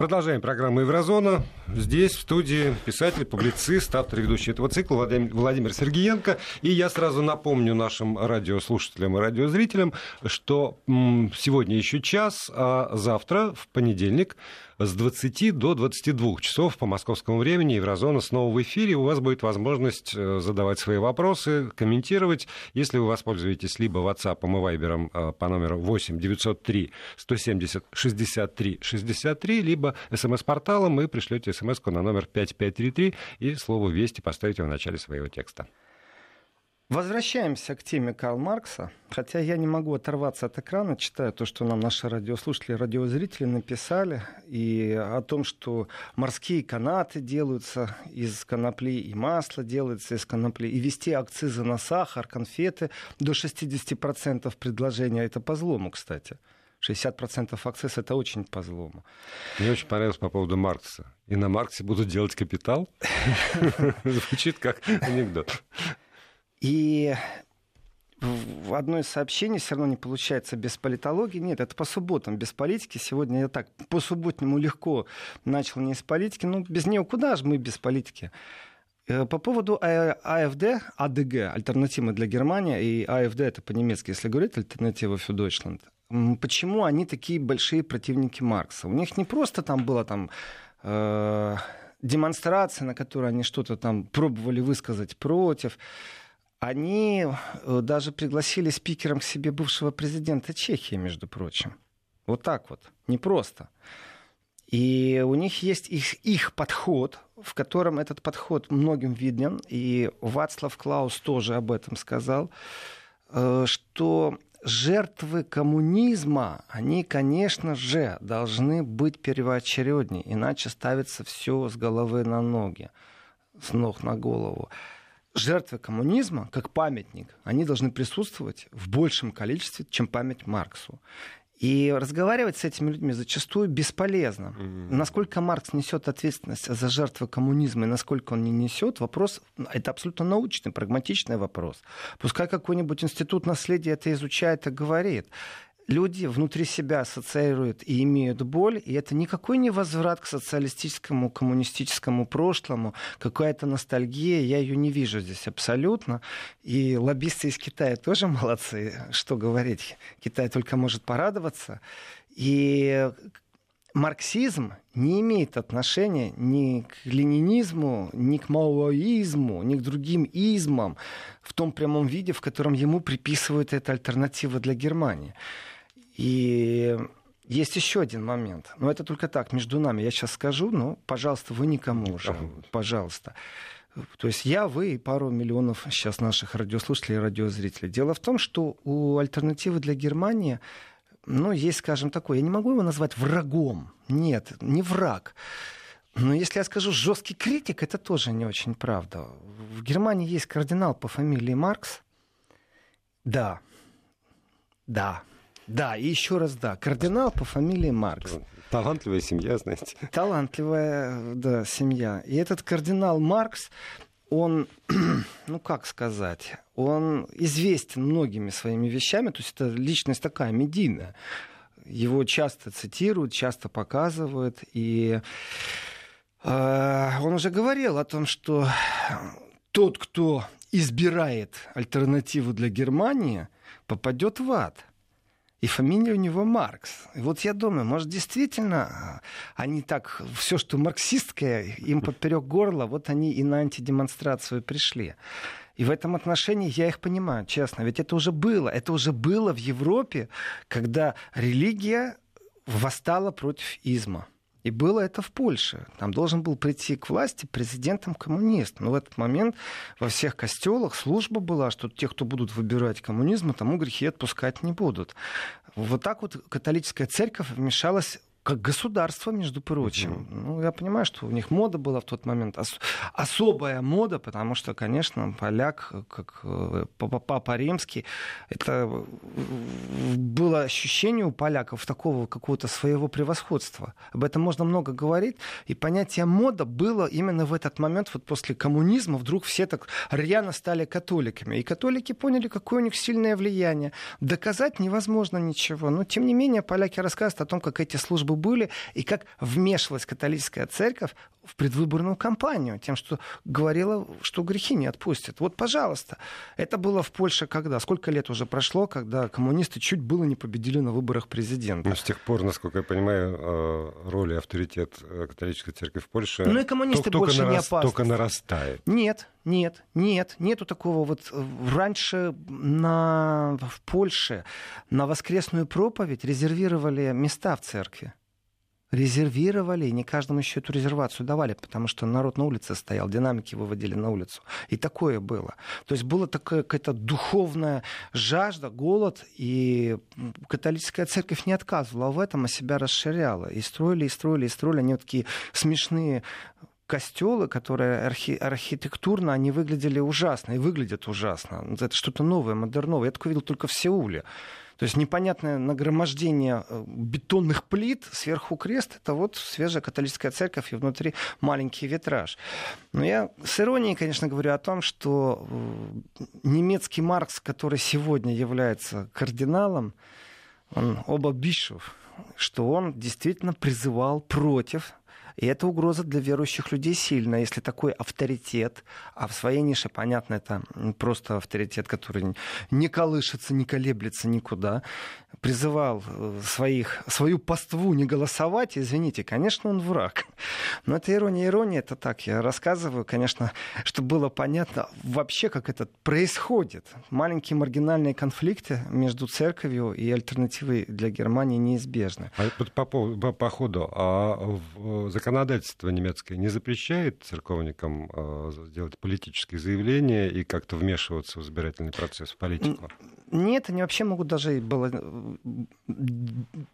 Продолжаем программу «Еврозона». Здесь, в студии, писатель, публицист, автор и ведущий этого цикла Владимир Сергеенко. И я сразу напомню нашим радиослушателям и радиозрителям, что сегодня еще час, а завтра, в понедельник, с 20 до 22 часов по московскому времени Еврозона снова в эфире. У вас будет возможность э, задавать свои вопросы, комментировать. Если вы воспользуетесь либо WhatsApp и Viber по номеру 8 903 170 63 63, либо смс-порталом и пришлете смс на номер 5533 и слово «Вести» поставите в начале своего текста. Возвращаемся к теме Карла Маркса. Хотя я не могу оторваться от экрана, читая то, что нам наши радиослушатели, радиозрители написали, и о том, что морские канаты делаются из конопли, и масло делается из конопли, и вести акцизы на сахар, конфеты до 60% предложения. Это по злому, кстати. 60% акциз это очень по злому. Мне очень понравилось по поводу Маркса. И на Марксе будут делать капитал. Звучит как анекдот. И в одно из сообщений все равно не получается без политологии. Нет, это по субботам, без политики. Сегодня я так по субботнему легко начал не из политики. Ну, без нее куда же мы без политики? Э, по поводу а, АФД, АДГ, альтернативы для Германии, и АФД это по-немецки, если говорить, альтернатива für Deutschland. Почему они такие большие противники Маркса? У них не просто там было там э, демонстрация, на которой они что-то там пробовали высказать против они э, даже пригласили спикером к себе бывшего президента Чехии, между прочим. Вот так вот, непросто. И у них есть их, их подход, в котором этот подход многим виден, и Вацлав Клаус тоже об этом сказал, э, что жертвы коммунизма, они, конечно же, должны быть первоочереднее, иначе ставится все с головы на ноги, с ног на голову жертвы коммунизма, как памятник, они должны присутствовать в большем количестве, чем память Марксу. И разговаривать с этими людьми зачастую бесполезно. Mm-hmm. Насколько Маркс несет ответственность за жертвы коммунизма и насколько он не несет, вопрос, это абсолютно научный, прагматичный вопрос. Пускай какой-нибудь институт наследия это изучает и говорит люди внутри себя ассоциируют и имеют боль, и это никакой не возврат к социалистическому, коммунистическому прошлому, какая-то ностальгия, я ее не вижу здесь абсолютно. И лоббисты из Китая тоже молодцы, что говорить, Китай только может порадоваться. И марксизм не имеет отношения ни к ленинизму, ни к маоизму, ни к другим измам в том прямом виде, в котором ему приписывают это альтернатива для Германии. И есть еще один момент. Но это только так, между нами. Я сейчас скажу, но, пожалуйста, вы никому уже. Пожалуйста. То есть я, вы и пару миллионов сейчас наших радиослушателей и радиозрителей. Дело в том, что у альтернативы для Германии, ну, есть, скажем, такое, я не могу его назвать врагом. Нет, не враг. Но если я скажу жесткий критик, это тоже не очень правда. В Германии есть кардинал по фамилии Маркс. Да. Да. Да, и еще раз да. Кардинал по фамилии Маркс. Талантливая семья, знаете. Талантливая, да, семья. И этот кардинал Маркс, он, ну как сказать, он известен многими своими вещами, то есть это личность такая медийная. Его часто цитируют, часто показывают, и э, он уже говорил о том, что тот, кто избирает альтернативу для Германии, попадет в ад и фамилия у него Маркс. И вот я думаю, может, действительно а, они так, все, что марксистское, им поперек горла, вот они и на антидемонстрацию пришли. И в этом отношении я их понимаю, честно. Ведь это уже было. Это уже было в Европе, когда религия восстала против изма. И было это в Польше. Там должен был прийти к власти президентом коммунист. Но в этот момент во всех костелах служба была, что те, кто будут выбирать коммунизм, тому грехи отпускать не будут. Вот так вот католическая церковь вмешалась как государство, между прочим. Uh-huh. Ну, я понимаю, что у них мода была в тот момент ос- особая мода, потому что, конечно, поляк, как э, папа римский, это было ощущение у поляков такого какого-то своего превосходства. Об этом можно много говорить, и понятие мода было именно в этот момент, вот после коммунизма, вдруг все так рьяно стали католиками. И католики поняли, какое у них сильное влияние. Доказать невозможно ничего. Но, тем не менее, поляки рассказывают о том, как эти службы чтобы были, и как вмешивалась католическая церковь в предвыборную кампанию, тем, что говорила, что грехи не отпустят. Вот, пожалуйста. Это было в Польше когда? Сколько лет уже прошло, когда коммунисты чуть было не победили на выборах президента? Ну, с тех пор, насколько я понимаю, э, роль и авторитет э, католической церкви в Польше ну, и коммунисты только, больше нарас... не опасны. только нарастает. Нет, нет, нет, нету такого. Вот э, раньше на... в Польше на воскресную проповедь резервировали места в церкви резервировали, и не каждому еще эту резервацию давали, потому что народ на улице стоял, динамики выводили на улицу. И такое было. То есть была такая какая-то духовная жажда, голод, и католическая церковь не отказывала в этом, а себя расширяла. И строили, и строили, и строили. Они вот такие смешные костелы, которые архи- архитектурно, они выглядели ужасно и выглядят ужасно. Это что-то новое, модерновое. Я такое видел только в Сеуле. То есть непонятное нагромождение э, бетонных плит, сверху крест, это вот свежая католическая церковь и внутри маленький витраж. Но я с иронией, конечно, говорю о том, что э, немецкий Маркс, который сегодня является кардиналом, он оба Бишев, что он действительно призывал против и эта угроза для верующих людей сильная. Если такой авторитет, а в своей нише, понятно, это просто авторитет, который не колышется, не колеблется никуда, призывал э, своих, свою паству не голосовать, извините, конечно, он враг. Но это ирония, ирония, это так, я рассказываю, конечно, чтобы было понятно вообще, как это происходит. Маленькие маргинальные конфликты между церковью и альтернативой для Германии неизбежны. А по, по, по, по ходу, а законодательство немецкое не запрещает церковникам а, делать политические заявления и как-то вмешиваться в избирательный процесс, в политику? Нет, они вообще могут даже было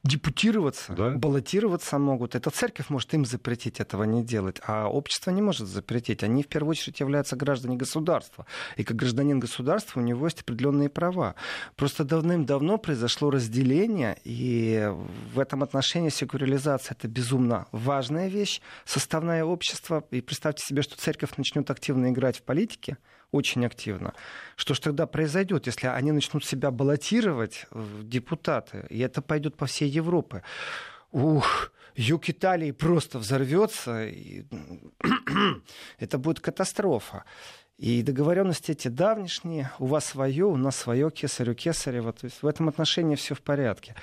депутироваться, да? баллотироваться могут. Эта церковь может им запретить этого не делать, а общество не может запретить. Они в первую очередь являются граждане государства. И как гражданин государства у него есть определенные права. Просто давным-давно произошло разделение, и в этом отношении секуляризация это безумно важная вещь, составное общество. И представьте себе, что церковь начнет активно играть в политике, очень активно. Что же тогда произойдет, если они начнут себя баллотировать депутаты, и это пойдет по всей Европе? Ух, юг Италии просто взорвется, и... это будет катастрофа. И договоренности эти давнишние, у вас свое, у нас свое, кесарю кесарево. То есть в этом отношении все в порядке.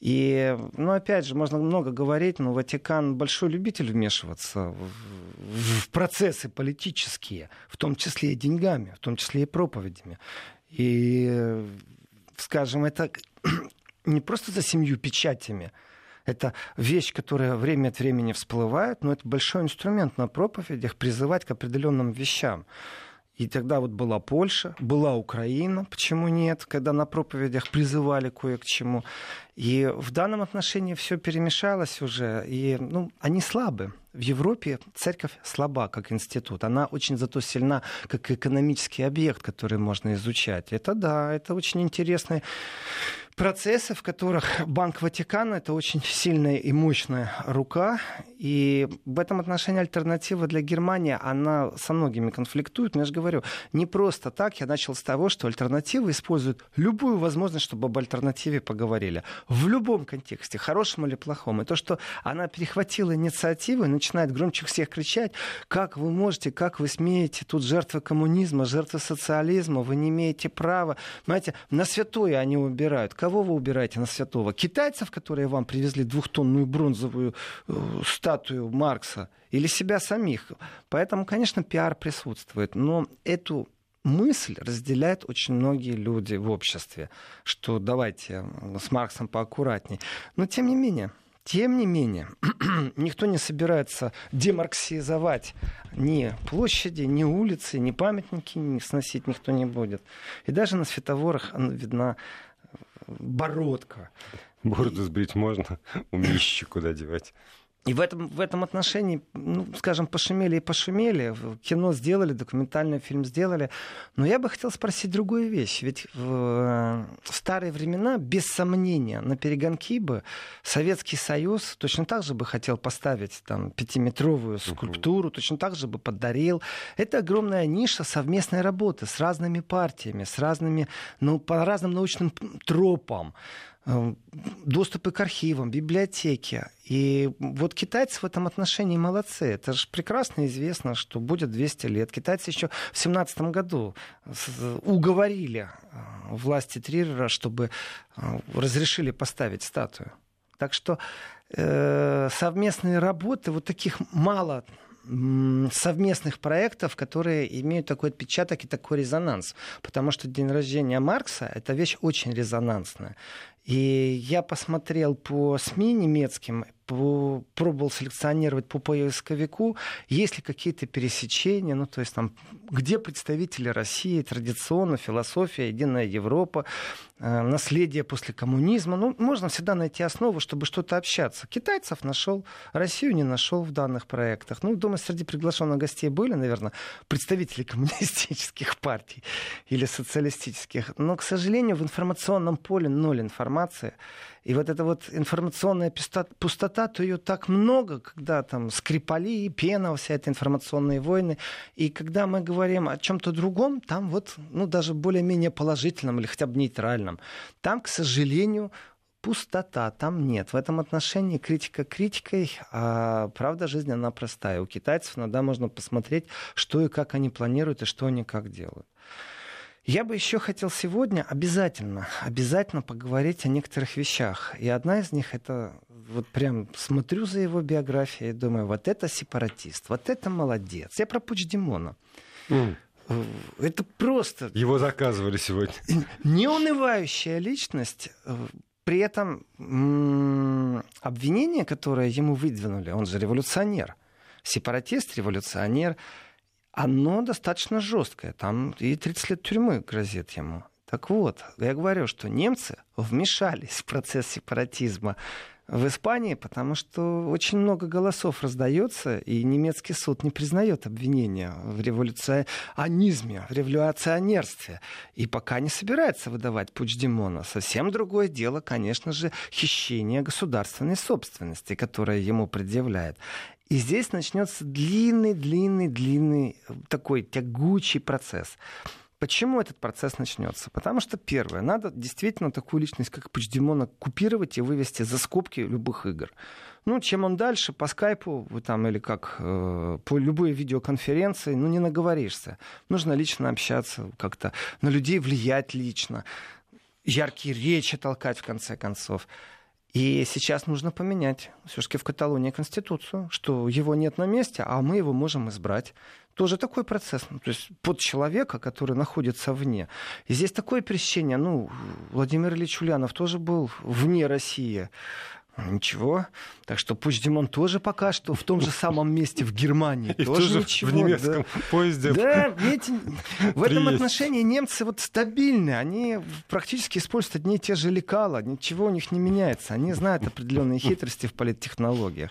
И, ну, опять же, можно много говорить, но Ватикан большой любитель вмешиваться в, в процессы политические, в том числе и деньгами, в том числе и проповедями. И, скажем, это не просто за семью печатями, это вещь, которая время от времени всплывает, но это большой инструмент на проповедях призывать к определенным вещам. И тогда вот была Польша, была Украина, почему нет, когда на проповедях призывали кое к чему. И в данном отношении все перемешалось уже, и ну, они слабы. В Европе церковь слаба как институт. Она очень зато сильна как экономический объект, который можно изучать. Это да, это очень интересный процессы, в которых Банк Ватикана это очень сильная и мощная рука. И в этом отношении альтернатива для Германии, она со многими конфликтует. Но я же говорю, не просто так. Я начал с того, что альтернатива использует любую возможность, чтобы об альтернативе поговорили. В любом контексте, хорошем или плохом. И то, что она перехватила инициативу и начинает громче всех кричать, как вы можете, как вы смеете, тут жертвы коммунизма, жертвы социализма, вы не имеете права. Понимаете, на святое они убирают Кого вы убираете на святого? Китайцев, которые вам привезли двухтонную бронзовую э, статую Маркса, или себя самих? Поэтому, конечно, пиар присутствует. Но эту мысль разделяют очень многие люди в обществе, что давайте с Марксом поаккуратней. Но тем не менее, тем не менее, никто не собирается демарксизовать ни площади, ни улицы, ни памятники ни сносить никто не будет. И даже на светофорах видна бородка. Бороду сбрить можно, умище куда девать. И в этом, в этом отношении, ну, скажем, пошумели и пошумели, кино сделали, документальный фильм сделали. Но я бы хотел спросить другую вещь. Ведь в, в старые времена, без сомнения, на перегонки бы Советский Союз точно так же бы хотел поставить там пятиметровую скульптуру, uh-huh. точно так же бы подарил. Это огромная ниша совместной работы с разными партиями, с разными, ну, по разным научным тропам. Э, доступы к архивам, библиотеки. И вот китайцы в этом отношении молодцы. Это же прекрасно известно, что будет 200 лет. Китайцы еще в 17 году уговорили э, власти Трирера, чтобы разрешили поставить статую. Так что э, совместные работы, вот таких мало совместных проектов, которые имеют такой отпечаток и такой резонанс. Потому что день рождения Маркса — это вещь очень резонансная. И я посмотрел по СМИ немецким, по, пробовал селекционировать по поисковику, есть ли какие-то пересечения, ну, то есть там, где представители России, традиционно, философия, единая Европа, э, наследие после коммунизма. Ну, можно всегда найти основу, чтобы что-то общаться. Китайцев нашел, Россию не нашел в данных проектах. Ну, думаю, среди приглашенных гостей были, наверное, представители коммунистических партий или социалистических. Но, к сожалению, в информационном поле ноль информации. И вот эта вот информационная пустота, то ее так много, когда там Скрипали, Пена, вся эта информационные войны. И когда мы говорим о чем-то другом, там вот, ну, даже более-менее положительном или хотя бы нейтральном, там, к сожалению, пустота, там нет. В этом отношении критика критикой, а правда жизнь, она простая. У китайцев иногда можно посмотреть, что и как они планируют, и что они как делают. Я бы еще хотел сегодня обязательно, обязательно поговорить о некоторых вещах. И одна из них это вот прям смотрю за его биографией и думаю, вот это сепаратист, вот это молодец. Я про Пучдемона. Mm. Это просто... Его заказывали сегодня. Неунывающая личность. При этом обвинение, которое ему выдвинули, он же революционер. Сепаратист, революционер оно достаточно жесткое. Там и 30 лет тюрьмы грозит ему. Так вот, я говорю, что немцы вмешались в процесс сепаратизма в Испании, потому что очень много голосов раздается, и немецкий суд не признает обвинения в революционизме, в революционерстве. И пока не собирается выдавать Пучдемона. Совсем другое дело, конечно же, хищение государственной собственности, которое ему предъявляет. И здесь начнется длинный, длинный, длинный такой тягучий процесс. Почему этот процесс начнется? Потому что, первое, надо действительно такую личность, как Почдемона, купировать и вывести за скобки любых игр. Ну, чем он дальше, по скайпу там, или как, э, по любой видеоконференции, ну, не наговоришься. Нужно лично общаться, как-то на людей влиять лично, яркие речи толкать, в конце концов. И сейчас нужно поменять все-таки в Каталонии Конституцию, что его нет на месте, а мы его можем избрать. Тоже такой процесс, ну, то есть под человека, который находится вне. И здесь такое пересечение, ну, Владимир Ильич Ульянов тоже был вне России. Ничего. Так что пусть Димон тоже пока что в том же самом месте в Германии. И тоже, тоже ничего, в немецком да. поезде. Да, видите, в этом отношении немцы вот стабильны. Они практически используют одни и те же лекала. Ничего у них не меняется. Они знают определенные хитрости в политтехнологиях.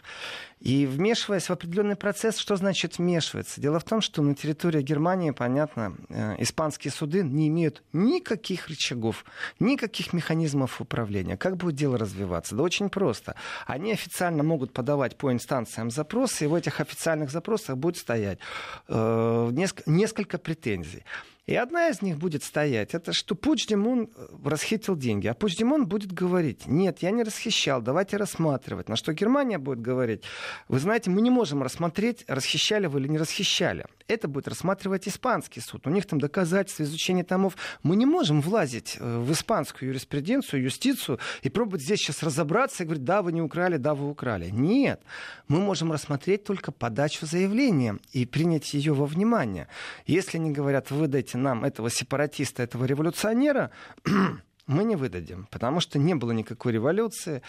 И вмешиваясь в определенный процесс, что значит вмешиваться? Дело в том, что на территории Германии, понятно, э, испанские суды не имеют никаких рычагов, никаких механизмов управления. Как будет дело развиваться? Да очень просто. Они официально могут подавать по инстанциям запросы, и в этих официальных запросах будет стоять э, несколько, несколько претензий. И одна из них будет стоять, это что Пучдемон э, расхитил деньги. А Пучдемон будет говорить, нет, я не расхищал, давайте рассматривать. На что Германия будет говорить, вы знаете, мы не можем рассмотреть, расхищали вы или не расхищали. Это будет рассматривать испанский суд. У них там доказательства, изучение томов. Мы не можем влазить э, в испанскую юриспруденцию, юстицию и пробовать здесь сейчас разобраться и говорить, да, вы не украли, да, вы украли. Нет. Мы можем рассмотреть только подачу заявления и принять ее во внимание. Если они говорят, выдайте нам этого сепаратиста, этого революционера, мы не выдадим, потому что не было никакой революции,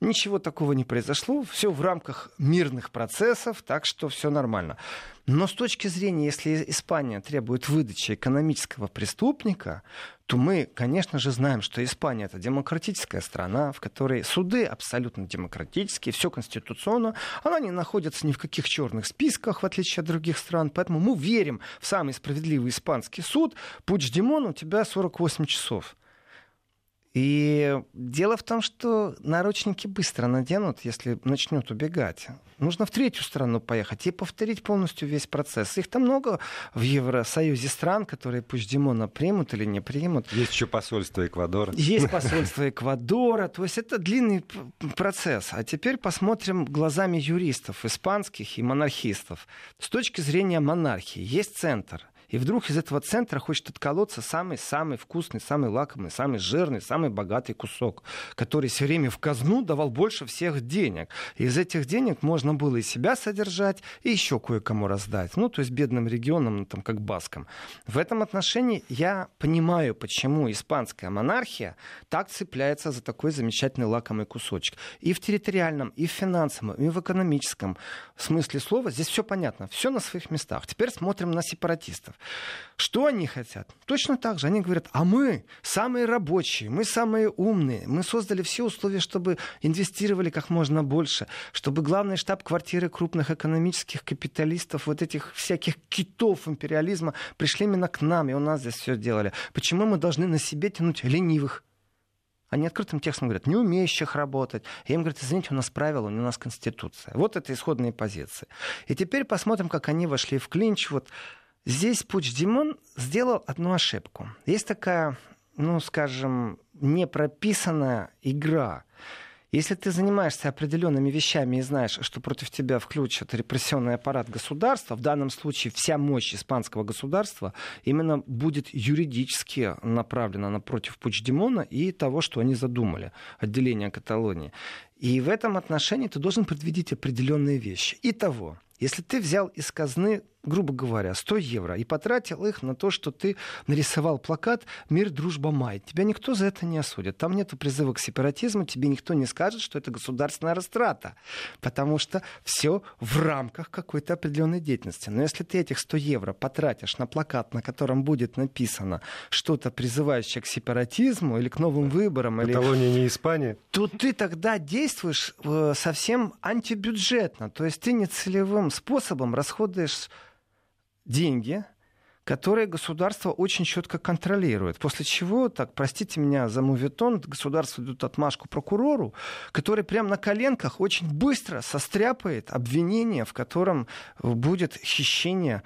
ничего такого не произошло, все в рамках мирных процессов, так что все нормально. Но с точки зрения, если Испания требует выдачи экономического преступника, то мы, конечно же, знаем, что Испания это демократическая страна, в которой суды абсолютно демократические, все конституционно, она не находится ни в каких черных списках, в отличие от других стран, поэтому мы верим в самый справедливый испанский суд. Пуч Димон, у тебя 48 часов И дело в том, что наручники быстро наденут, если начнут убегать. Нужно в третью страну поехать и повторить полностью весь процесс. Их там много в Евросоюзе стран, которые пусть Димона примут или не примут. Есть еще посольство Эквадора. Есть посольство Эквадора. То есть это длинный процесс. А теперь посмотрим глазами юристов, испанских и монархистов. С точки зрения монархии есть центр – и вдруг из этого центра хочет отколоться самый-самый вкусный, самый лакомый, самый жирный, самый богатый кусок, который все время в казну давал больше всех денег. И из этих денег можно было и себя содержать, и еще кое-кому раздать. Ну, то есть бедным регионам, ну, там, как баскам. В этом отношении я понимаю, почему испанская монархия так цепляется за такой замечательный лакомый кусочек. И в территориальном, и в финансовом, и в экономическом смысле слова здесь все понятно, все на своих местах. Теперь смотрим на сепаратистов. Что они хотят? Точно так же. Они говорят, а мы самые рабочие, мы самые умные, мы создали все условия, чтобы инвестировали как можно больше, чтобы главный штаб-квартиры крупных экономических капиталистов, вот этих всяких китов империализма пришли именно к нам, и у нас здесь все делали. Почему мы должны на себе тянуть ленивых? Они открытым текстом говорят, не умеющих работать. Я им говорю, извините, у нас правила, у нас конституция. Вот это исходные позиции. И теперь посмотрим, как они вошли в клинч. Вот Здесь Пуч Димон сделал одну ошибку. Есть такая, ну, скажем, непрописанная игра. Если ты занимаешься определенными вещами и знаешь, что против тебя включат репрессионный аппарат государства, в данном случае вся мощь испанского государства именно будет юридически направлена напротив Пучдемона и того, что они задумали, отделение Каталонии. И в этом отношении ты должен предвидеть определенные вещи. Итого, если ты взял из казны грубо говоря, 100 евро и потратил их на то, что ты нарисовал плакат «Мир, дружба, май». Тебя никто за это не осудит. Там нет призыва к сепаратизму, тебе никто не скажет, что это государственная растрата, потому что все в рамках какой-то определенной деятельности. Но если ты этих 100 евро потратишь на плакат, на котором будет написано что-то призывающее к сепаратизму или к новым выборам, Каталония или... не Испания, то ты тогда действуешь э, совсем антибюджетно. То есть ты нецелевым способом расходуешь деньги, которые государство очень четко контролирует. После чего, так, простите меня за мувитон, государство дает отмашку прокурору, который прямо на коленках очень быстро состряпает обвинение, в котором будет хищение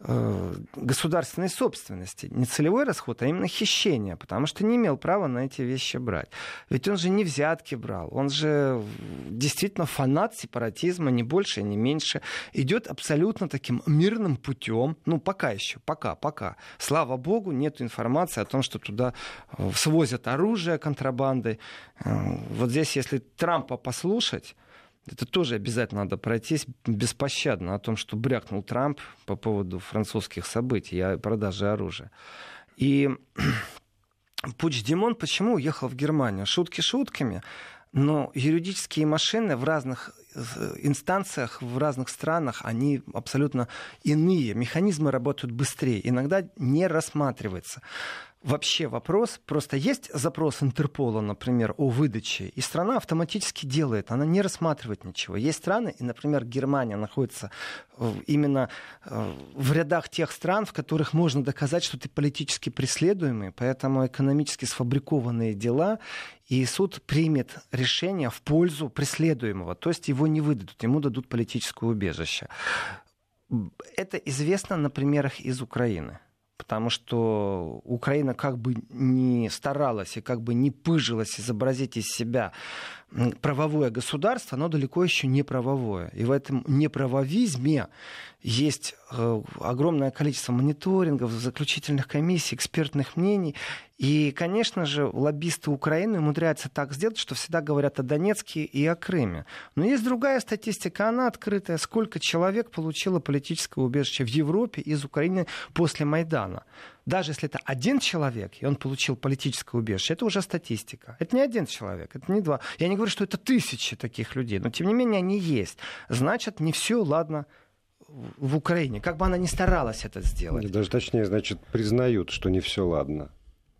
государственной собственности. Не целевой расход, а именно хищение, потому что не имел права на эти вещи брать. Ведь он же не взятки брал, он же действительно фанат сепаратизма, не больше, не меньше. Идет абсолютно таким мирным путем, ну пока еще, пока, пока. Слава богу, нет информации о том, что туда э, свозят оружие контрабандой. Э, вот здесь, если Трампа послушать, это тоже обязательно надо пройтись беспощадно о том, что брякнул Трамп по поводу французских событий и продажи оружия. И Пуч Димон почему уехал в Германию? Шутки шутками, но юридические машины в разных э, инстанциях, в разных странах, они абсолютно иные. Механизмы работают быстрее. Иногда не рассматривается вообще вопрос, просто есть запрос Интерпола, например, о выдаче, и страна автоматически делает, она не рассматривает ничего. Есть страны, и, например, Германия находится именно э, в рядах тех стран, в которых можно доказать, что ты политически преследуемый, поэтому экономически сфабрикованные дела, и суд примет решение в пользу преследуемого, то есть его не выдадут, ему дадут политическое убежище. Это известно на примерах из Украины потому что Украина как бы не старалась и как бы не пыжилась изобразить из себя правовое государство, оно далеко еще не правовое. И в этом неправовизме есть э, огромное количество мониторингов, заключительных комиссий, экспертных мнений. И, конечно же, лоббисты Украины умудряются так сделать, что всегда говорят о Донецке и о Крыме. Но есть другая статистика, она открытая. Сколько человек получило политическое убежище в Европе из Украины после Майдана? даже если это один человек, и он получил политическое убежище, это уже статистика. Это не один человек, это не два. Я не говорю, что это тысячи таких людей, но тем не менее они есть. Значит, не все ладно в Украине, как бы она ни старалась это сделать. Даже точнее, значит, признают, что не все ладно.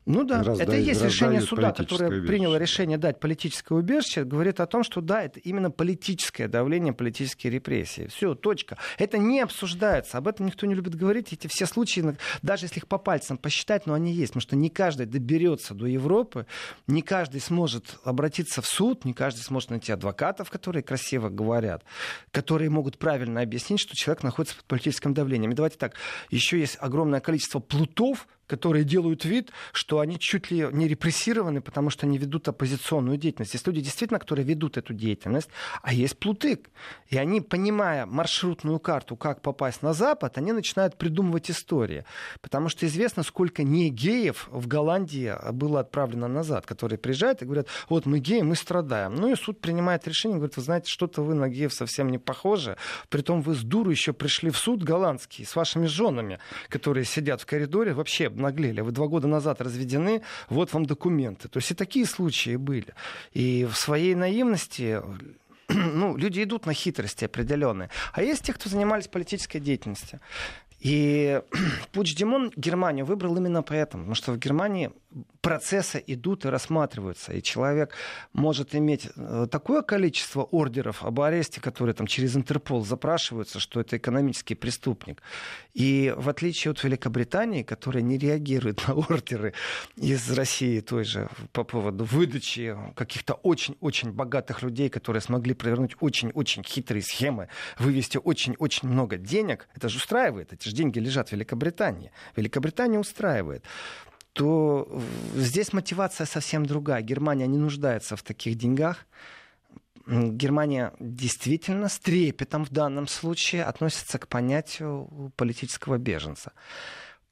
Ну да, раздают, это и есть решение суда, которое убежище. приняло решение дать политическое убежище, говорит о том, что да, это именно политическое давление, политические репрессии. Все, точка. Это не обсуждается, об этом никто не любит говорить. Эти все случаи, даже если их по пальцам посчитать, но они есть, потому что не каждый доберется до Европы, не каждый сможет обратиться в суд, не каждый сможет найти адвокатов, которые красиво говорят, которые могут правильно объяснить, что человек находится под политическим давлением. И давайте так, еще есть огромное количество плутов, которые делают вид, что они чуть ли не репрессированы, потому что они ведут оппозиционную деятельность. Есть люди, действительно, которые ведут эту деятельность, а есть плутык. И они, понимая маршрутную карту, как попасть на Запад, они начинают придумывать истории. Потому что известно, сколько не геев в Голландии было отправлено назад, которые приезжают и говорят, вот мы геи, мы страдаем. Ну и суд принимает решение, говорит, вы знаете, что-то вы на геев совсем не похожи. Притом вы с дуру еще пришли в суд голландский с вашими женами, которые сидят в коридоре, вообще обнаглели, вы два года назад разведены, вот вам документы. То есть и такие случаи были. И в своей наивности ну, люди идут на хитрости определенные. А есть те, кто занимались политической деятельностью. И Пуч Димон Германию выбрал именно поэтому, потому что в Германии процессы идут и рассматриваются. И человек может иметь э, такое количество ордеров об аресте, которые там через Интерпол запрашиваются, что это экономический преступник. И в отличие от Великобритании, которая не реагирует на ордеры из России той же по поводу выдачи каких-то очень-очень богатых людей, которые смогли провернуть очень-очень хитрые схемы, вывести очень-очень много денег, это же устраивает. Эти же деньги лежат в Великобритании. Великобритания устраивает то здесь мотивация совсем другая. Германия не нуждается в таких деньгах. Германия действительно с трепетом в данном случае относится к понятию политического беженца.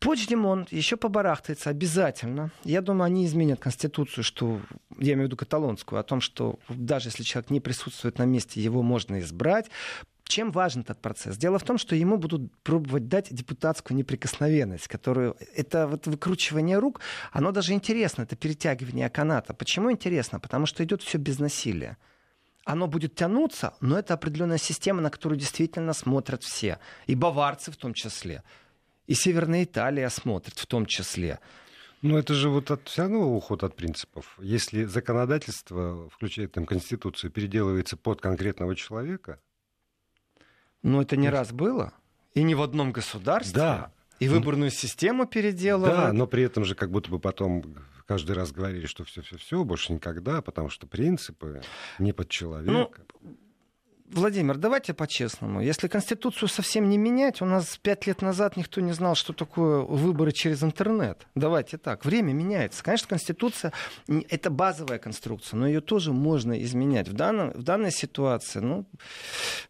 Почдемон еще побарахтается обязательно. Я думаю, они изменят конституцию, что я имею в виду каталонскую, о том, что даже если человек не присутствует на месте, его можно избрать. Чем важен этот процесс? Дело в том, что ему будут пробовать дать депутатскую неприкосновенность, которую... Это вот выкручивание рук, оно даже интересно, это перетягивание каната. Почему интересно? Потому что идет все без насилия. Оно будет тянуться, но это определенная система, на которую действительно смотрят все. И баварцы в том числе. И Северная Италия смотрит в том числе. Но это же вот от, все равно уход от принципов. Если законодательство, включая там Конституцию, переделывается под конкретного человека, но это не раз было. И не в одном государстве. Да. И выборную систему переделывают. Да, но при этом же как будто бы потом каждый раз говорили, что все-все-все, больше никогда, потому что принципы не под человека. Ну, Владимир, давайте по-честному. Если Конституцию совсем не менять, у нас пять лет назад никто не знал, что такое выборы через интернет. Давайте так. Время меняется. Конечно, Конституция — это базовая конструкция, но ее тоже можно изменять. В, данном, в данной ситуации, ну,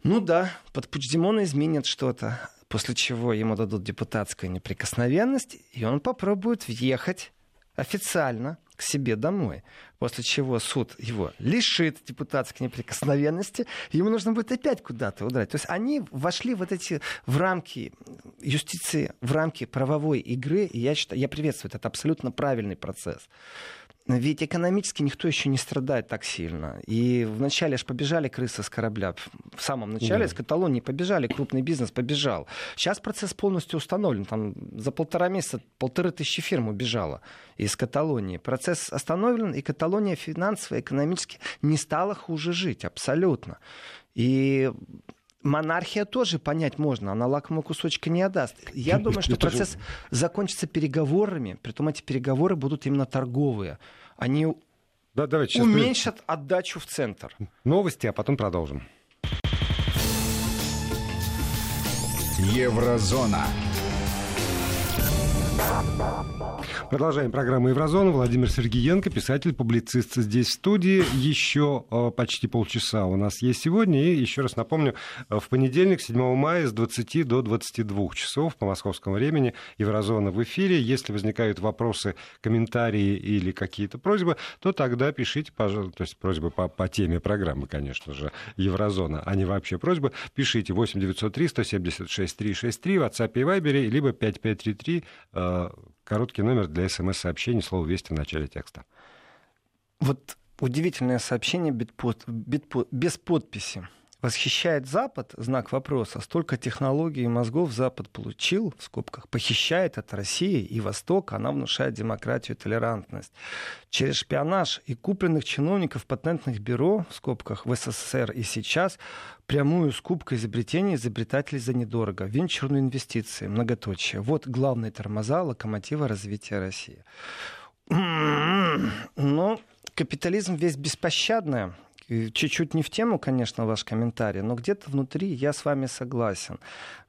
ну да, под Пучдемона изменят что-то, после чего ему дадут депутатскую неприкосновенность, и он попробует въехать официально к себе домой. После чего суд его лишит депутатской неприкосновенности, ему нужно будет опять куда-то удрать. То есть они вошли вот эти в рамки юстиции, в рамки правовой игры, и я считаю, я приветствую, это абсолютно правильный процесс. Ведь экономически никто еще не страдает так сильно. И вначале аж побежали крысы с корабля. В самом начале да. из Каталонии побежали, крупный бизнес побежал. Сейчас процесс полностью установлен. Там за полтора месяца полторы тысячи фирм убежало из Каталонии. Процесс остановлен, и Каталония финансово, экономически не стала хуже жить. Абсолютно. И монархия тоже понять можно, она лакомого кусочка не отдаст. Я думаю, что процесс закончится переговорами, притом эти переговоры будут именно торговые. Они да, давайте уменьшат отдачу в центр. Новости, а потом продолжим. Еврозона. Продолжаем программу «Еврозона». Владимир Сергеенко, писатель, публицист здесь в студии. Еще э, почти полчаса у нас есть сегодня. И еще раз напомню, э, в понедельник, 7 мая, с 20 до 22 часов по московскому времени «Еврозона» в эфире. Если возникают вопросы, комментарии или какие-то просьбы, то тогда пишите, пожалуйста, то есть просьбы по, по теме программы, конечно же, «Еврозона», а не вообще просьбы. Пишите 8 903 176 363 в WhatsApp и Viber, либо 5533 Короткий номер для смс-сообщений, слово «Вести» в начале текста. Вот удивительное сообщение без подписи. Восхищает Запад, знак вопроса, столько технологий и мозгов Запад получил, в скобках, похищает от России и Востока, она внушает демократию и толерантность. Через шпионаж и купленных чиновников патентных бюро, в скобках, в СССР и сейчас, прямую скупку изобретений изобретателей за недорого, венчурные инвестиции, многоточие. Вот главные тормоза локомотива развития России. Но капитализм весь беспощадный. Чуть-чуть не в тему, конечно, ваш комментарий, но где-то внутри я с вами согласен.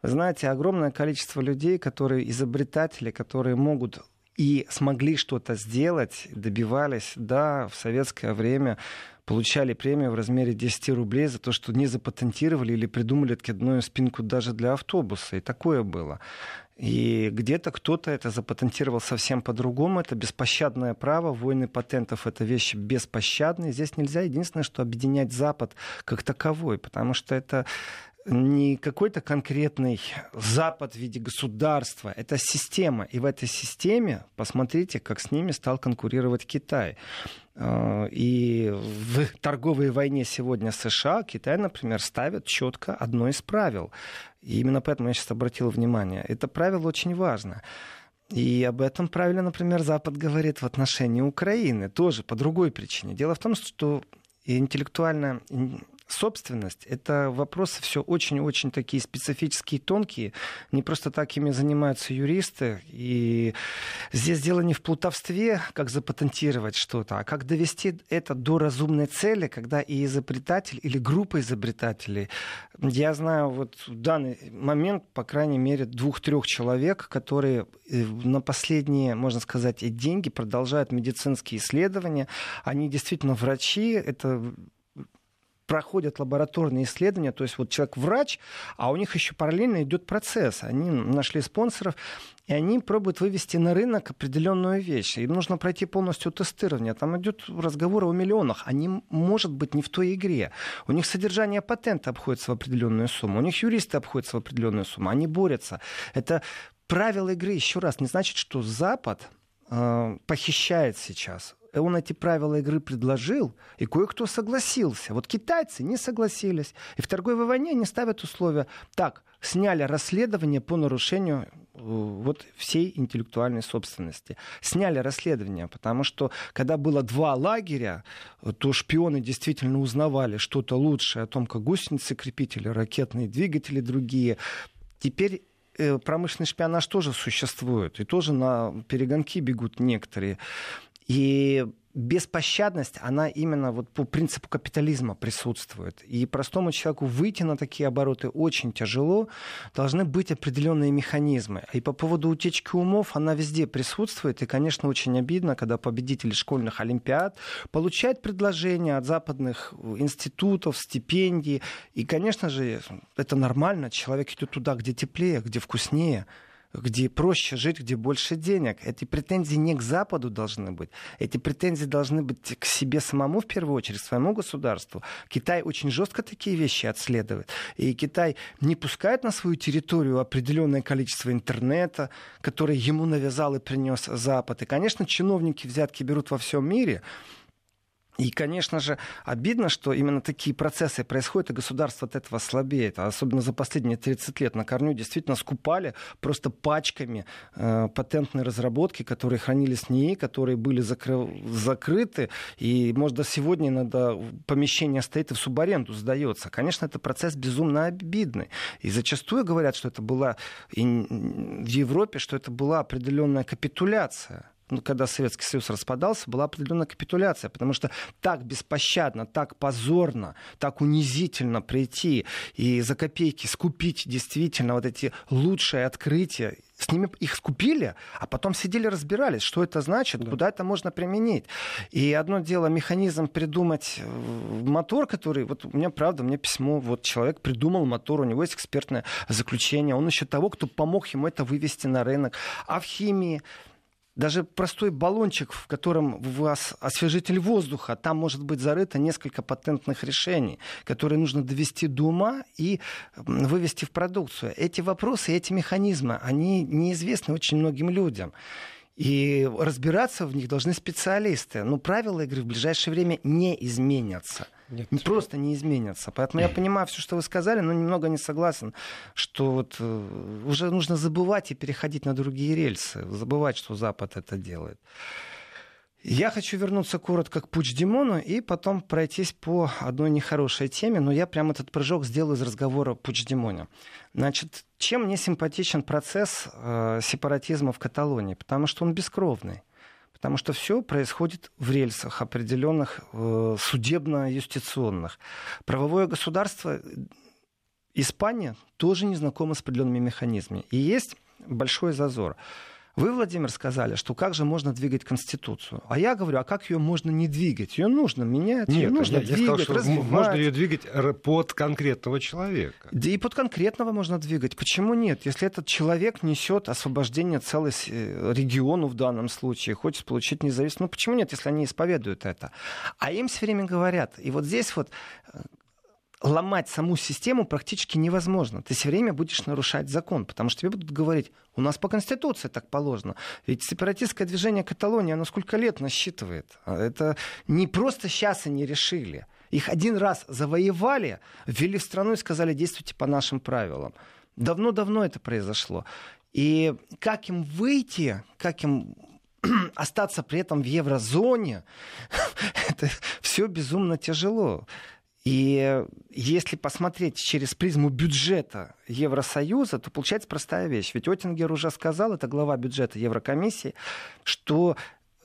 Вы знаете, огромное количество людей, которые изобретатели, которые могут и смогли что-то сделать, добивались, да, в советское время получали премию в размере 10 рублей за то, что не запатентировали или придумали откидную спинку даже для автобуса. И такое было. И где-то кто-то это запатентировал совсем по-другому. Это беспощадное право. Войны патентов — это вещи беспощадные. Здесь нельзя единственное, что объединять Запад как таковой, потому что это не какой-то конкретный Запад в виде государства, это система. И в этой системе, посмотрите, как с ними стал конкурировать Китай. Э, и в торговой войне сегодня США Китай, например, ставит четко одно из правил. И именно поэтому я сейчас обратил внимание. Это правило очень важно. И об этом правиле, например, Запад говорит в отношении Украины, тоже по другой причине. Дело в том, что интеллектуальная собственность — это вопросы все очень-очень такие специфические, тонкие. Не просто так ими занимаются юристы. И здесь дело не в плутовстве, как запатентировать что-то, а как довести это до разумной цели, когда и изобретатель или группа изобретателей. Я знаю вот в данный момент, по крайней мере, двух-трех человек, которые э, на последние, можно сказать, деньги продолжают медицинские исследования. Они действительно врачи, это проходят лабораторные исследования, то есть вот человек врач, а у них еще параллельно идет процесс. Они нашли спонсоров, и они пробуют вывести на рынок определенную вещь. Им нужно пройти полностью тестирование. Там идет разговор о миллионах. Они, может быть, не в той игре. У них содержание патента обходится в определенную сумму. У них юристы обходятся в определенную сумму. Они борются. Это правила игры, еще раз, не значит, что Запад э, похищает сейчас он эти правила игры предложил, и кое-кто согласился. Вот китайцы не согласились. И в торговой войне они ставят условия. Так, сняли расследование по нарушению э, вот всей интеллектуальной собственности. Сняли расследование, потому что когда было два лагеря, то шпионы действительно узнавали что-то лучшее о том, как гусеницы крепить или ракетные двигатели другие. Теперь э, промышленный шпионаж тоже существует, и тоже на перегонки бегут некоторые. И беспощадность, она именно вот по принципу капитализма присутствует. И простому человеку выйти на такие обороты очень тяжело. Должны быть определенные механизмы. И по поводу утечки умов, она везде присутствует. И, конечно, очень обидно, когда победители школьных олимпиад получают предложения от западных институтов, стипендий. И, конечно же, это нормально. Человек идет туда, где теплее, где вкуснее где проще жить, где больше денег. Эти претензии не к Западу должны быть. Эти претензии должны быть к себе самому, в первую очередь, своему государству. Китай очень жестко такие вещи отследует. И Китай не пускает на свою территорию определенное количество интернета, которое ему навязал и принес Запад. И, конечно, чиновники взятки берут во всем мире, и, конечно же, обидно, что именно такие процессы происходят, и государство от этого слабеет. Особенно за последние 30 лет на корню действительно скупали просто пачками э, патентные разработки, которые хранились не которые были закры... закрыты. И, может, до сегодня иногда помещение стоит и в субаренду сдается. Конечно, это процесс безумно обидный. И зачастую говорят, что это была и в Европе, что это была определенная капитуляция ну, когда Советский Союз распадался, была определенная капитуляция, потому что так беспощадно, так позорно, так унизительно прийти и за копейки скупить действительно вот эти лучшие открытия, с ними их скупили, а потом сидели, разбирались, что это значит, да. куда это можно применить. И одно дело механизм придумать э, мотор, который, вот у меня, правда, мне письмо, вот человек придумал мотор, у него есть экспертное заключение, он ищет того, кто помог ему это вывести на рынок. А в химии даже простой баллончик, в котором у вас освежитель воздуха, там может быть зарыто несколько патентных решений, которые нужно довести до ума и вывести в продукцию. Эти вопросы, эти механизмы, они неизвестны очень многим людям. И разбираться в них должны специалисты. Но правила игры в ближайшее время не изменятся. Нет. Просто не изменятся. Поэтому я понимаю все, что вы сказали, но немного не согласен, что вот э, уже нужно забывать и переходить на другие рельсы, забывать, что Запад это делает. Я хочу вернуться коротко к Пучдемону и потом пройтись по одной нехорошей теме, но я прям этот прыжок сделаю из разговора о Пучдемоне. Значит, чем мне симпатичен процесс э, сепаратизма в Каталонии? Потому что он бескровный. Потому что все происходит в рельсах определенных э, судебно-юстиционных. Правовое государство Испания тоже не знакома с определенными механизмами. И есть большой зазор. Вы, Владимир, сказали, что как же можно двигать Конституцию. А я говорю, а как ее можно не двигать? Ее нужно менять, Нет, ее нужно я, двигать, я сказал, что развивать. можно ее двигать под конкретного человека. Да и под конкретного можно двигать. Почему нет? Если этот человек несет освобождение целой э, региону в данном случае, хочет получить независимость, ну почему нет, если они исповедуют это? А им все время говорят, и вот здесь вот э, ломать саму систему практически невозможно. Ты все время будешь нарушать закон, потому что тебе будут говорить, у нас по Конституции так положено. Ведь сепаратистское движение Каталонии, оно сколько лет насчитывает? А это не просто сейчас они решили. Их один раз завоевали, ввели в страну и сказали, действуйте по нашим правилам. Давно-давно это произошло. И как им выйти, как им остаться при этом в еврозоне, это все безумно тяжело. И если посмотреть через призму бюджета Евросоюза, то получается простая вещь. Ведь Оттингер уже сказал, это глава бюджета Еврокомиссии, что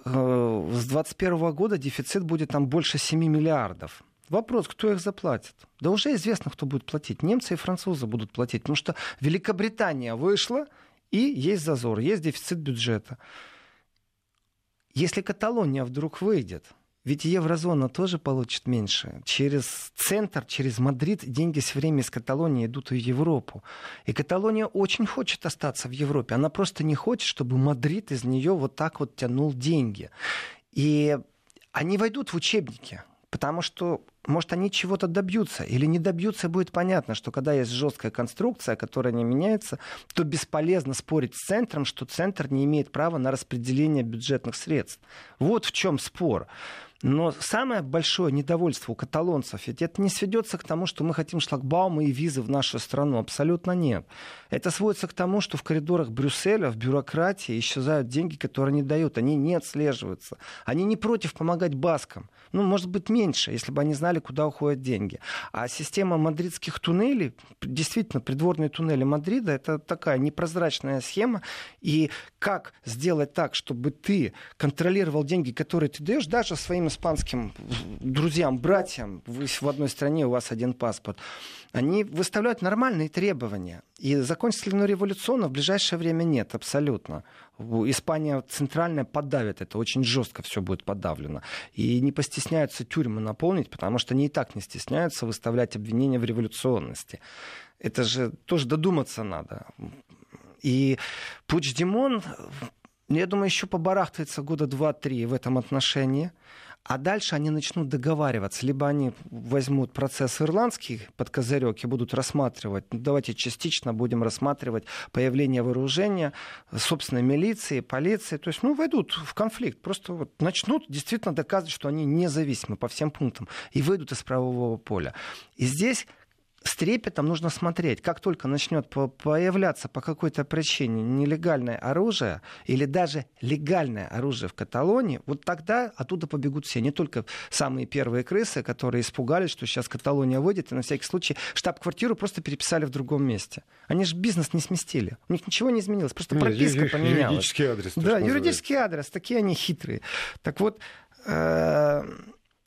э, с 2021 года дефицит будет там больше 7 миллиардов. Вопрос, кто их заплатит? Да уже известно, кто будет платить. Немцы и французы будут платить, потому что Великобритания вышла, и есть зазор, есть дефицит бюджета. Если Каталония вдруг выйдет, ведь еврозона тоже получит меньше. Через центр, через Мадрид деньги все время из Каталонии идут в Европу. И Каталония очень хочет остаться в Европе. Она просто не хочет, чтобы Мадрид из нее вот так вот тянул деньги. И они войдут в учебники. Потому что, может, они чего-то добьются или не добьются, будет понятно, что когда есть жесткая конструкция, которая не меняется, то бесполезно спорить с центром, что центр не имеет права на распределение бюджетных средств. Вот в чем спор. Но самое большое недовольство у каталонцев, ведь это не сведется к тому, что мы хотим шлагбаумы и визы в нашу страну. Абсолютно нет. Это сводится к тому, что в коридорах Брюсселя, в бюрократии исчезают деньги, которые они дают. Они не отслеживаются. Они не против помогать баскам. Ну, может быть, меньше, если бы они знали, куда уходят деньги. А система мадридских туннелей, действительно, придворные туннели Мадрида, это такая непрозрачная схема. И как сделать так, чтобы ты контролировал деньги, которые ты даешь, даже своим испанским друзьям, братьям, вы в одной стране, у вас один паспорт, они выставляют нормальные требования. И закончится ли оно революционно, в ближайшее время нет, абсолютно. Испания центральная подавит это, очень жестко все будет подавлено. И не постесняются тюрьмы наполнить, потому что они и так не стесняются выставлять обвинения в революционности. Это же тоже додуматься надо. И Пучдемон, я думаю, еще побарахтается года два-три в этом отношении. А дальше они начнут договариваться. Либо они возьмут процесс ирландский под козырек и будут рассматривать, ну, давайте частично будем рассматривать появление вооружения, собственной милиции, полиции. То есть, ну, войдут в конфликт. Просто вот начнут действительно доказывать, что они независимы по всем пунктам и выйдут из правового поля. И здесь с трепетом нужно смотреть, как только начнет появляться по какой-то причине нелегальное оружие или даже легальное оружие в Каталонии, вот тогда оттуда побегут все, не только самые первые крысы, которые испугались, что сейчас Каталония выйдет, и на всякий случай штаб-квартиру просто переписали в другом месте. Они же бизнес не сместили, у них ничего не изменилось, просто Нет, прописка поменялась. Юридический адрес. Да, юридический адрес, такие они хитрые. Так вот, э,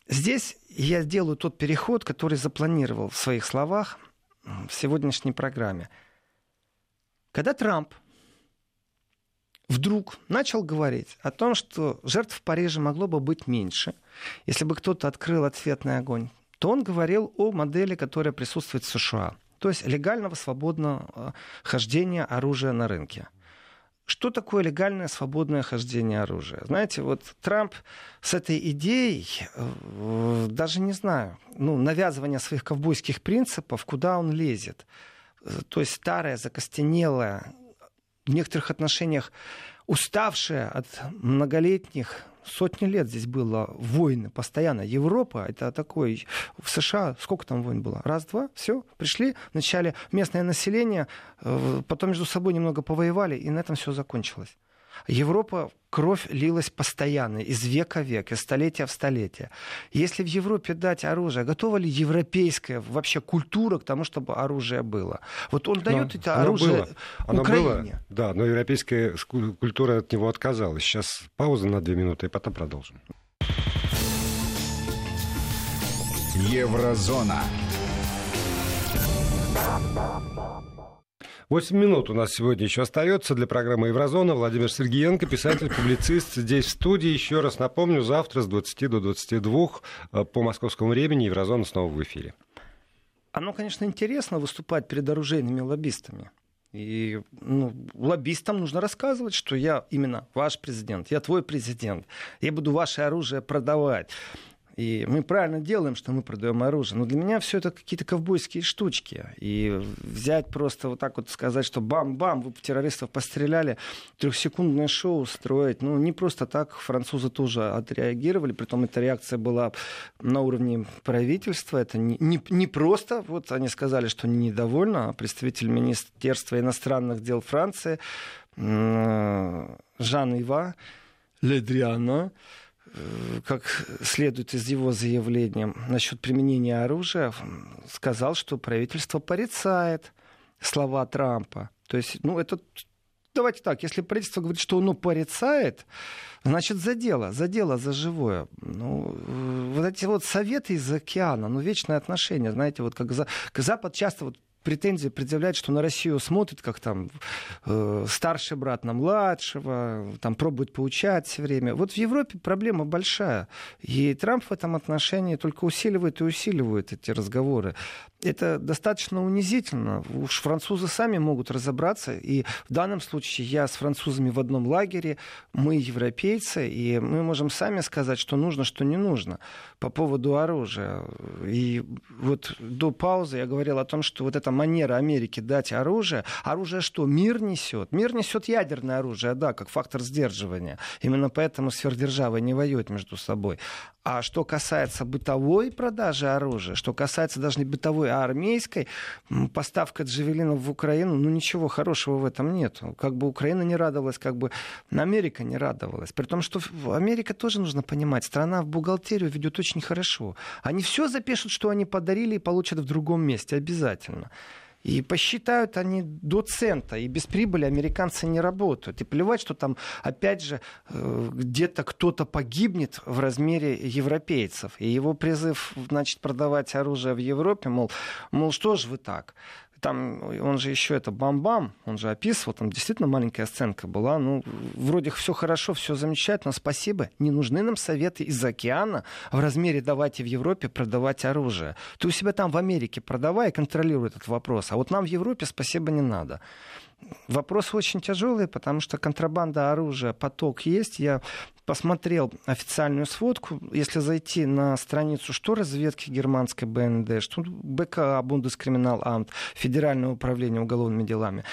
здесь я сделаю тот переход, который запланировал в своих словах в сегодняшней программе. Когда Трамп вдруг начал говорить о том, что жертв в Париже могло бы быть меньше, если бы кто-то открыл ответный огонь, то он говорил о модели, которая присутствует в США. То есть легального свободного э, хождения оружия на рынке. Что такое легальное свободное хождение оружия? Знаете, вот Трамп с этой идеей, э, даже не знаю, ну, навязывания своих ковбойских принципов, куда он лезет. То есть старая, закостенелая, в некоторых отношениях уставшая от многолетних сотни лет здесь было войны постоянно. Европа, это такой... В США сколько там войн было? Раз, два, все, пришли. Вначале местное население, э, потом между собой немного повоевали, и на этом все закончилось. Европа, кровь лилась постоянно, из века в век, из столетия в столетие. Если в Европе дать оружие, готова ли европейская вообще культура к тому, чтобы оружие было? Вот он дает но, это оружие было. Оно Украине. Было, да, но европейская культура от него отказалась. Сейчас пауза на две минуты, и потом продолжим. Еврозона. 8 минут у нас сегодня еще остается для программы «Еврозона». Владимир Сергеенко, писатель, публицист, здесь в студии. Еще раз напомню, завтра с 20 до 22 э, по московскому времени «Еврозона» снова в эфире. Оно, конечно, интересно выступать перед оружейными лоббистами. И ну, лоббистам нужно рассказывать, что я именно ваш президент, я твой президент, я буду ваше оружие продавать. И мы правильно делаем, что мы продаем оружие. Но для меня все это какие-то ковбойские штучки. И взять просто вот так вот сказать, что бам-бам, вы террористов постреляли, трехсекундное шоу строить. Ну, не просто так французы тоже отреагировали. Притом эта реакция была на уровне правительства. Это не, не, не просто, вот они сказали, что они недовольны, а представитель Министерства иностранных дел Франции Жан-Ива Ледриано Э, как следует из его заявления насчет применения оружия, сказал, что правительство порицает слова Трампа. То есть, ну, это давайте так, если правительство говорит, что оно порицает, значит, за дело, за дело, за живое. Ну, вот эти вот советы из океана, ну, вечное отношение, знаете, вот как за, Запад часто вот претензии предъявляет, что на Россию смотрит, как там э, старший брат на младшего, там пробует поучать все время. Вот в Европе проблема большая. И Трамп в этом отношении только усиливает и усиливает эти разговоры. Это достаточно унизительно. Уж французы сами могут разобраться. И в данном случае я с французами в одном лагере, мы европейцы, и мы можем сами сказать, что нужно, что не нужно по поводу оружия. И вот до паузы я говорил о том, что вот эта манера Америки дать оружие, оружие что? Мир несет. Мир несет ядерное оружие, да, как фактор сдерживания. Именно поэтому сверхдержавы не воюют между собой. А что касается бытовой продажи оружия, что касается даже не бытовой, а армейской, поставка джавелинов в Украину, ну ничего хорошего в этом нет. Как бы Украина не радовалась, как бы Америка не радовалась. При том, что Америка тоже нужно понимать, страна в бухгалтерию ведет очень хорошо. Они все запишут, что они подарили и получат в другом месте обязательно. И посчитают они до цента. И без прибыли американцы не работают. И плевать, что там, опять же, э, где-то кто-то погибнет в размере европейцев. И его призыв, значит, продавать оружие в Европе, мол, мол, что ж вы так? Там он же еще это бам-бам, он же описывал, там действительно маленькая сценка была, ну, вроде все хорошо, все замечательно, спасибо, не нужны нам советы из океана в размере давайте в Европе продавать оружие. Ты у себя там в Америке продавай и контролируй этот вопрос, а вот нам в Европе спасибо не надо. Вопрос очень тяжелый, потому что контрабанда оружия, поток есть. Я посмотрел официальную сводку. Если зайти на страницу что разведки германской БНД, что БКА, Бундескриминаламт, Федеральное управление уголовными делами,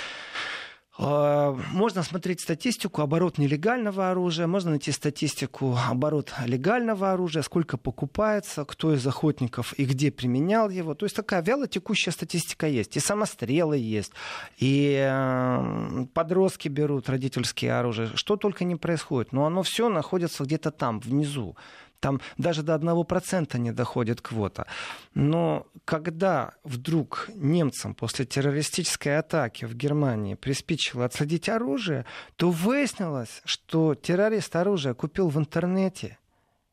можно смотреть статистику оборот нелегального оружия, можно найти статистику оборот легального оружия, сколько покупается, кто из охотников и где применял его. То есть такая вяло текущая статистика есть. И самострелы есть, и э, подростки берут родительские оружие. Что только не происходит. Но оно все находится где-то там, внизу. Там даже до 1% не доходит квота. Но когда вдруг немцам после террористической атаки в Германии приспичило отсадить оружие, то выяснилось, что террорист оружие купил в интернете.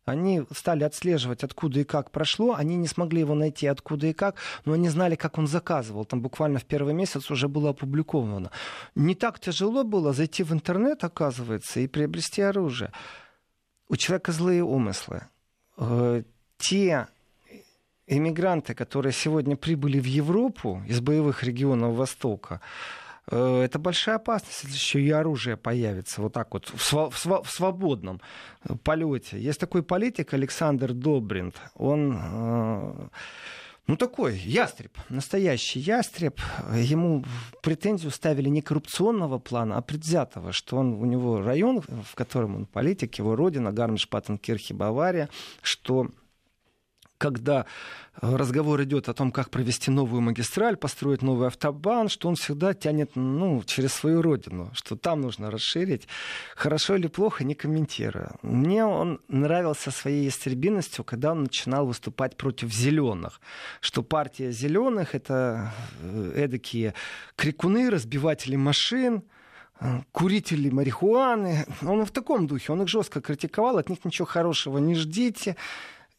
Они стали отслеживать, откуда и как прошло. Они не смогли его найти, откуда и как, но они знали, как он заказывал. Там буквально в первый месяц уже было опубликовано. Не так тяжело было зайти в интернет, оказывается, и приобрести оружие у человека злые умыслы. Э, те иммигранты, которые сегодня прибыли в Европу из боевых регионов Востока, э, это большая опасность, если еще и оружие появится вот так вот в, св- в, в свободном полете. Есть такой политик Александр Добринт. Он э, ну, такой ястреб, настоящий ястреб. Ему претензию ставили не коррупционного плана, а предвзятого, что он, у него район, в котором он политик, его родина, Гармиш-Паттенкирхе, Бавария, что когда э, разговор идет о том, как провести новую магистраль, построить новый автобан, что он всегда тянет ну, через свою родину, что там нужно расширить. Хорошо или плохо, не комментирую. Мне он нравился своей истребинностью, когда он начинал выступать против зеленых, что партия зеленых это э, эдакие крикуны, разбиватели машин, э, курители марихуаны. Он в таком духе, он их жестко критиковал, от них ничего хорошего не ждите.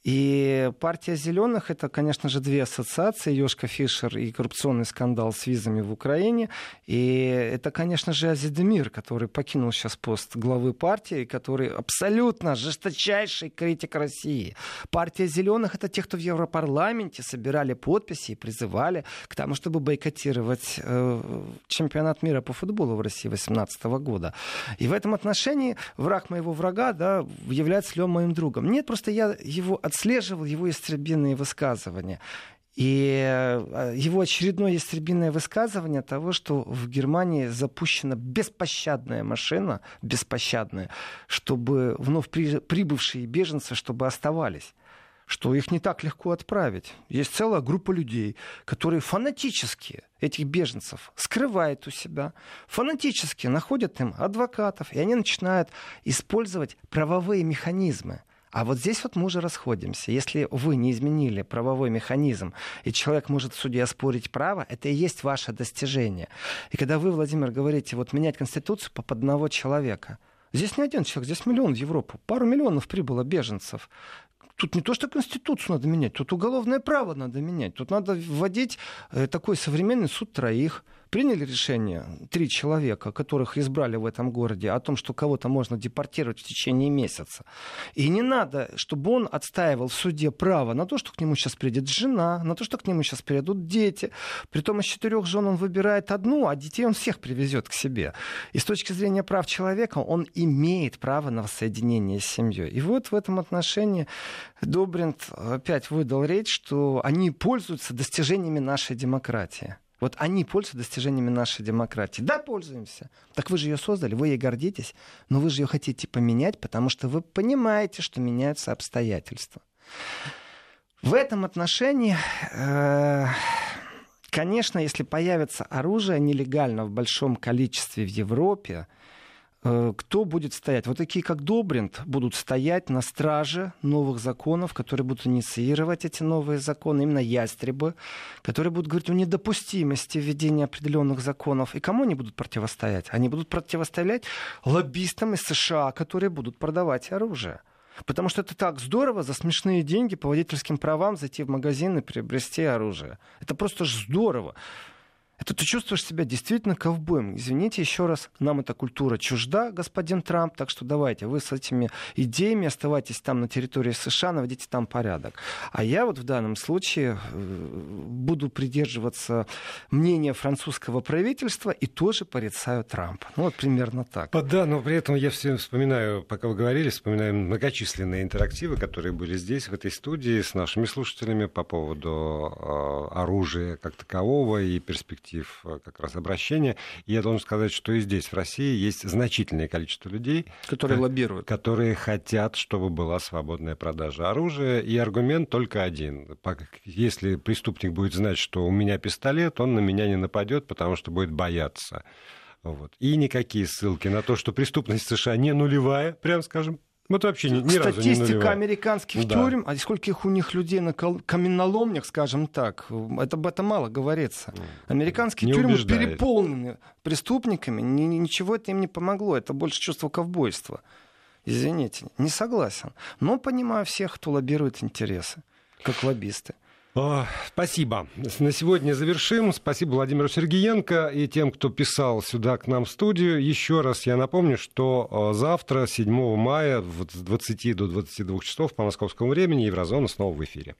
И партия зеленых это, конечно же, две ассоциации, Ёшка Фишер и коррупционный скандал с визами в Украине. И это, конечно же, Азидемир, который покинул сейчас пост главы партии, который абсолютно жесточайший критик России. Партия зеленых это те, кто в Европарламенте собирали подписи и призывали к тому, чтобы бойкотировать э, чемпионат мира по футболу в России 2018 года. И в этом отношении враг моего врага да, является ли он моим другом. Нет, просто я его отслеживал его истребинные высказывания. И э, его очередное истребинное высказывание того, что в Германии запущена беспощадная машина, беспощадная, чтобы вновь прибывшие беженцы, чтобы оставались что их не так легко отправить. Есть целая группа людей, которые фанатически этих беженцев скрывают у себя, фанатически находят им адвокатов, и они начинают использовать правовые механизмы а вот здесь вот мы уже расходимся. Если вы не изменили правовой механизм, и человек может в суде оспорить право, это и есть ваше достижение. И когда вы, Владимир, говорите, вот менять Конституцию по одного человека, Здесь не один человек, здесь миллион в Европу. Пару миллионов прибыло беженцев. Тут не то, что Конституцию надо менять, тут уголовное право надо менять. Тут надо вводить э, такой современный суд троих – приняли решение, три человека, которых избрали в этом городе, о том, что кого-то можно депортировать в течение месяца. И не надо, чтобы он отстаивал в суде право на то, что к нему сейчас придет жена, на то, что к нему сейчас придут дети. Притом из четырех жен он выбирает одну, а детей он всех привезет к себе. И с точки зрения прав человека он имеет право на воссоединение с семьей. И вот в этом отношении Добринт опять выдал речь, что они пользуются достижениями нашей демократии. Вот они пользуются достижениями нашей демократии. Да, пользуемся. Так вы же ее создали, вы ей гордитесь, но вы же ее хотите поменять, потому что вы понимаете, что меняются обстоятельства. В этом отношении, э, конечно, если появится оружие нелегально в большом количестве в Европе, кто будет стоять? Вот такие, как Добринт, будут стоять на страже новых законов, которые будут инициировать эти новые законы, именно ястребы, которые будут говорить о недопустимости введения определенных законов. И кому они будут противостоять? Они будут противостоять лоббистам из США, которые будут продавать оружие. Потому что это так здорово за смешные деньги по водительским правам зайти в магазин и приобрести оружие. Это просто здорово это ты чувствуешь себя действительно ковбоем. Извините еще раз, нам эта культура чужда, господин Трамп, так что давайте, вы с этими идеями оставайтесь там на территории США, наводите там порядок. А я вот в данном случае э, буду придерживаться мнения французского правительства и тоже порицаю Трампа. Ну вот примерно так. Да, но при этом я все вспоминаю, пока вы говорили, вспоминаю многочисленные интерактивы, которые были здесь, в этой студии, с нашими слушателями по поводу э, оружия как такового и перспектив коллектив э, как раз обращения. И я должен сказать, что и здесь, в России, есть значительное количество людей, которые э, лоббируют, которые хотят, чтобы была свободная продажа оружия. И аргумент только один. Если преступник будет знать, что у меня пистолет, он на меня не нападет, потому что будет бояться. Вот. И никакие ссылки на то, что преступность США не нулевая, прям скажем, вот вообще ни, ни Статистика разу не американских да. тюрем, а сколько их у них людей на каменоломнях, скажем так, это, об этом мало говорится. Американские не тюрьмы убеждает. переполнены преступниками, ни, ничего это им не помогло, это больше чувство ковбойства. Извините, не согласен. Но понимаю всех, кто лоббирует интересы, как лоббисты. Спасибо. На сегодня завершим. Спасибо Владимиру Сергеенко и тем, кто писал сюда к нам в студию. Еще раз я напомню, что завтра, 7 мая, с 20 до 22 часов по московскому времени Еврозона снова в эфире.